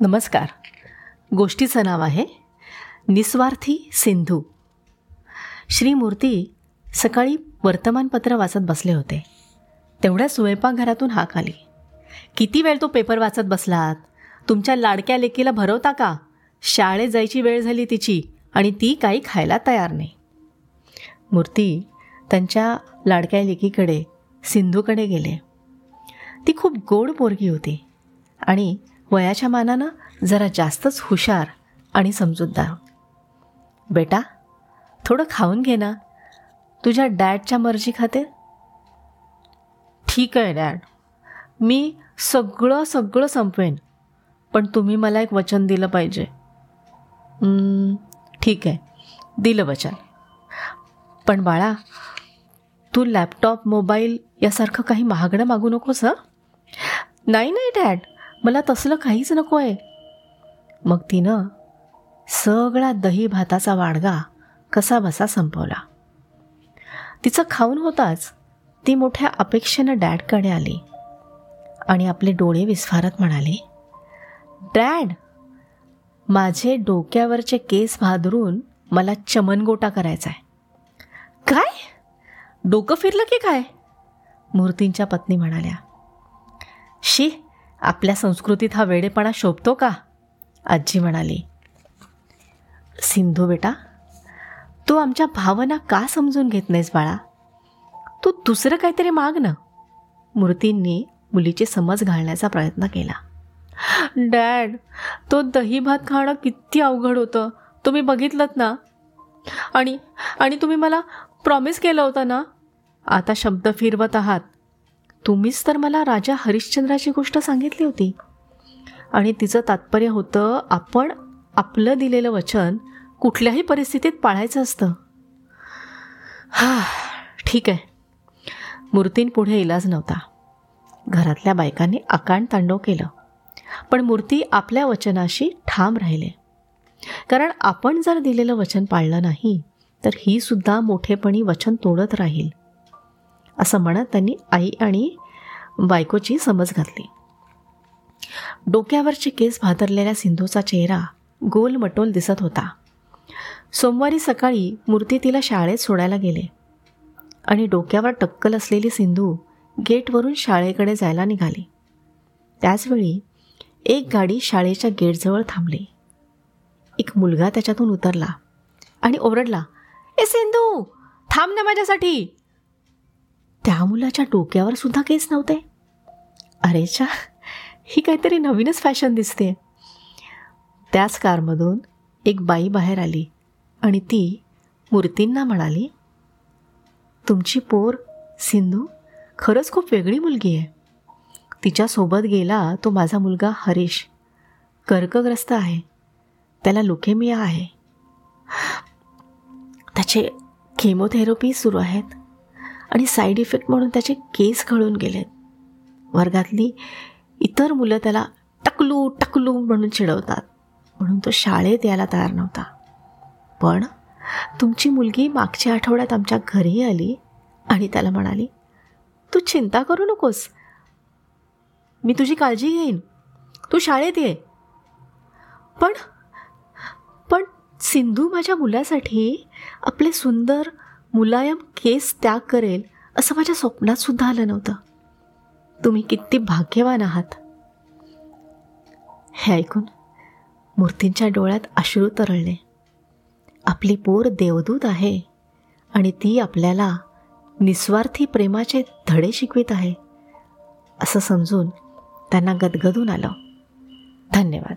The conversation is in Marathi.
नमस्कार. गोष्टीचं नाव आहे निस्वार्थी सिंधू. श्रीमूर्ती सकाळी वर्तमानपत्र वाचत बसले होते. तेवढ्या स्वयंपाकघरातून हाक आली. किती वेळ तो पेपर वाचत बसलात? तुमच्या लाडक्या लेकीला भरवता का? शाळेत जायची वेळ झाली तिची आणि ती काही खायला तयार नाही. मूर्ती त्यांच्या लाडक्या लेकीकडे सिंधूकडे गेले. ती खूप गोड पोरगी होती आणि वयाच्या मानानं जरा जास्तच हुशार आणि समजूतदार. बेटा थोडं खाऊन घे ना. तुझ्या डॅडच्या मर्जी खाते ठीक आहे डॅड. मी सगळं सगळं संपवेन. पण तुम्ही मला एक वचन दिलं पाहिजे. ठीक आहे. दिलं वचन. पण बाळा तू लॅपटॉप मोबाईल यासारखं काही महागडं मागू नकोस हं? नाही नाही डॅड. मला तसलं काहीच नको आहे मग तिनं सगळा दही भाताचा वाडगा कसा बसा संपवला. तिचं खाऊन होताच ती मोठ्या अपेक्षेनं डॅडकडे आली. आणि आपले डोळे विस्फारत म्हणाले डॅड माझे डोक्यावरचे केस भादरून मला चमनगोटा करायचा आहे काय? डोकं फिरलं की काय? मूर्तींच्या पत्नी म्हणाल्या. शी आपल्या संस्कृतीत हा वेडेपणा शोभतो का? आजी म्हणाली सिंधू बेटा तू आमच्या भावना का समजून घेत नाहीस बाळा? तू दुसरं काहीतरी माग ना. मूर्तींनी मुलीचे समज घालण्याचा प्रयत्न केला. डॅड तो दही भात खाणं किती अवघड होतं. तुम्ही बघितलं ना? आणि आणि तुम्ही मला प्रॉमिस केलं होतं ना? आता शब्द फिरवत आहात. तुम्हीच तर मला राजा हरिश्चंद्राची गोष्ट सांगितली होती. आणि तिचं तात्पर्य होतं आपण आपलं दिलेलं वचन कुठल्याही परिस्थितीत पाळायचं असतं. हा ठीक आहे. मूर्तींपुढे इलाज नव्हता. घरातल्या बायकांनी आकांड तांडव केलं. पण मूर्ती आपल्या वचनाशी ठाम राहिले. कारण आपण जर दिलेलं वचन पाळलं नाही तर ही सुद्धा मोठेपणी वचन तोडत राहील. असं म्हणत त्यांनी आई आणि बायकोची समज घातली. डोक्यावरचे केस भादरलेल्या सिंधूचा चेहरा गोल मटोल दिसत होता. सोमवारी सकाळी मूर्ती तिला शाळेत सोडायला गेले आणि डोक्यावर टक्कल असलेली सिंधू गेटवरून शाळेकडे जायला निघाली. त्याचवेळी एक गाडी शाळेच्या गेटजवळ थांबली. एक मुलगा त्याच्यातून उतरला आणि ओरडला ए सिंधू थांब ना माझ्यासाठी. त्या मुलाच्या डोक्यावर सुद्धा केस नव्हते. छा ही काहीतरी नवीनच फॅशन दिसते त्याच कारमधून एक बाई बाहेर आली आणि ती मूर्तींना म्हणाली तुमची पोर सिंधू खरंच खूप वेगळी मुलगी आहे. तिच्यासोबत गेला तो माझा मुलगा हरीश. कर्कग्रस्त आहे. त्याला लुकेमिया आहे. त्याचे केमोथेरपी सुरू आहेत. आणि साईड इफेक्ट म्हणून त्याचे केस गळून गेलेत. वर्गातली इतर मुलं त्याला टकलू टकलू म्हणून चिडवतात. म्हणून तो शाळेत यायला तयार नव्हता. पण तुमची मुलगी मागच्या आठवड्यात आमच्या घरी आली आणि त्याला म्हणाली तू चिंता करू नकोस. मी तुझी काळजी घेईन. तू शाळेत ये. पण पण सिंधू माझ्या मुलासाठी आपले सुंदर मुलायम केस त्याग करेल असं माझ्या स्वप्नात सुद्धा आलं नव्हतं. तुम्ही किती भाग्यवान आहात. हे ऐकून मूर्तींच्या डोळ्यात अश्रू तरळले. आपली पोर देवदूत आहे आणि ती आपल्याला निस्वार्थी प्रेमाचे धडे शिकवित आहे असं समजून त्यांना गदगदून आलं. धन्यवाद.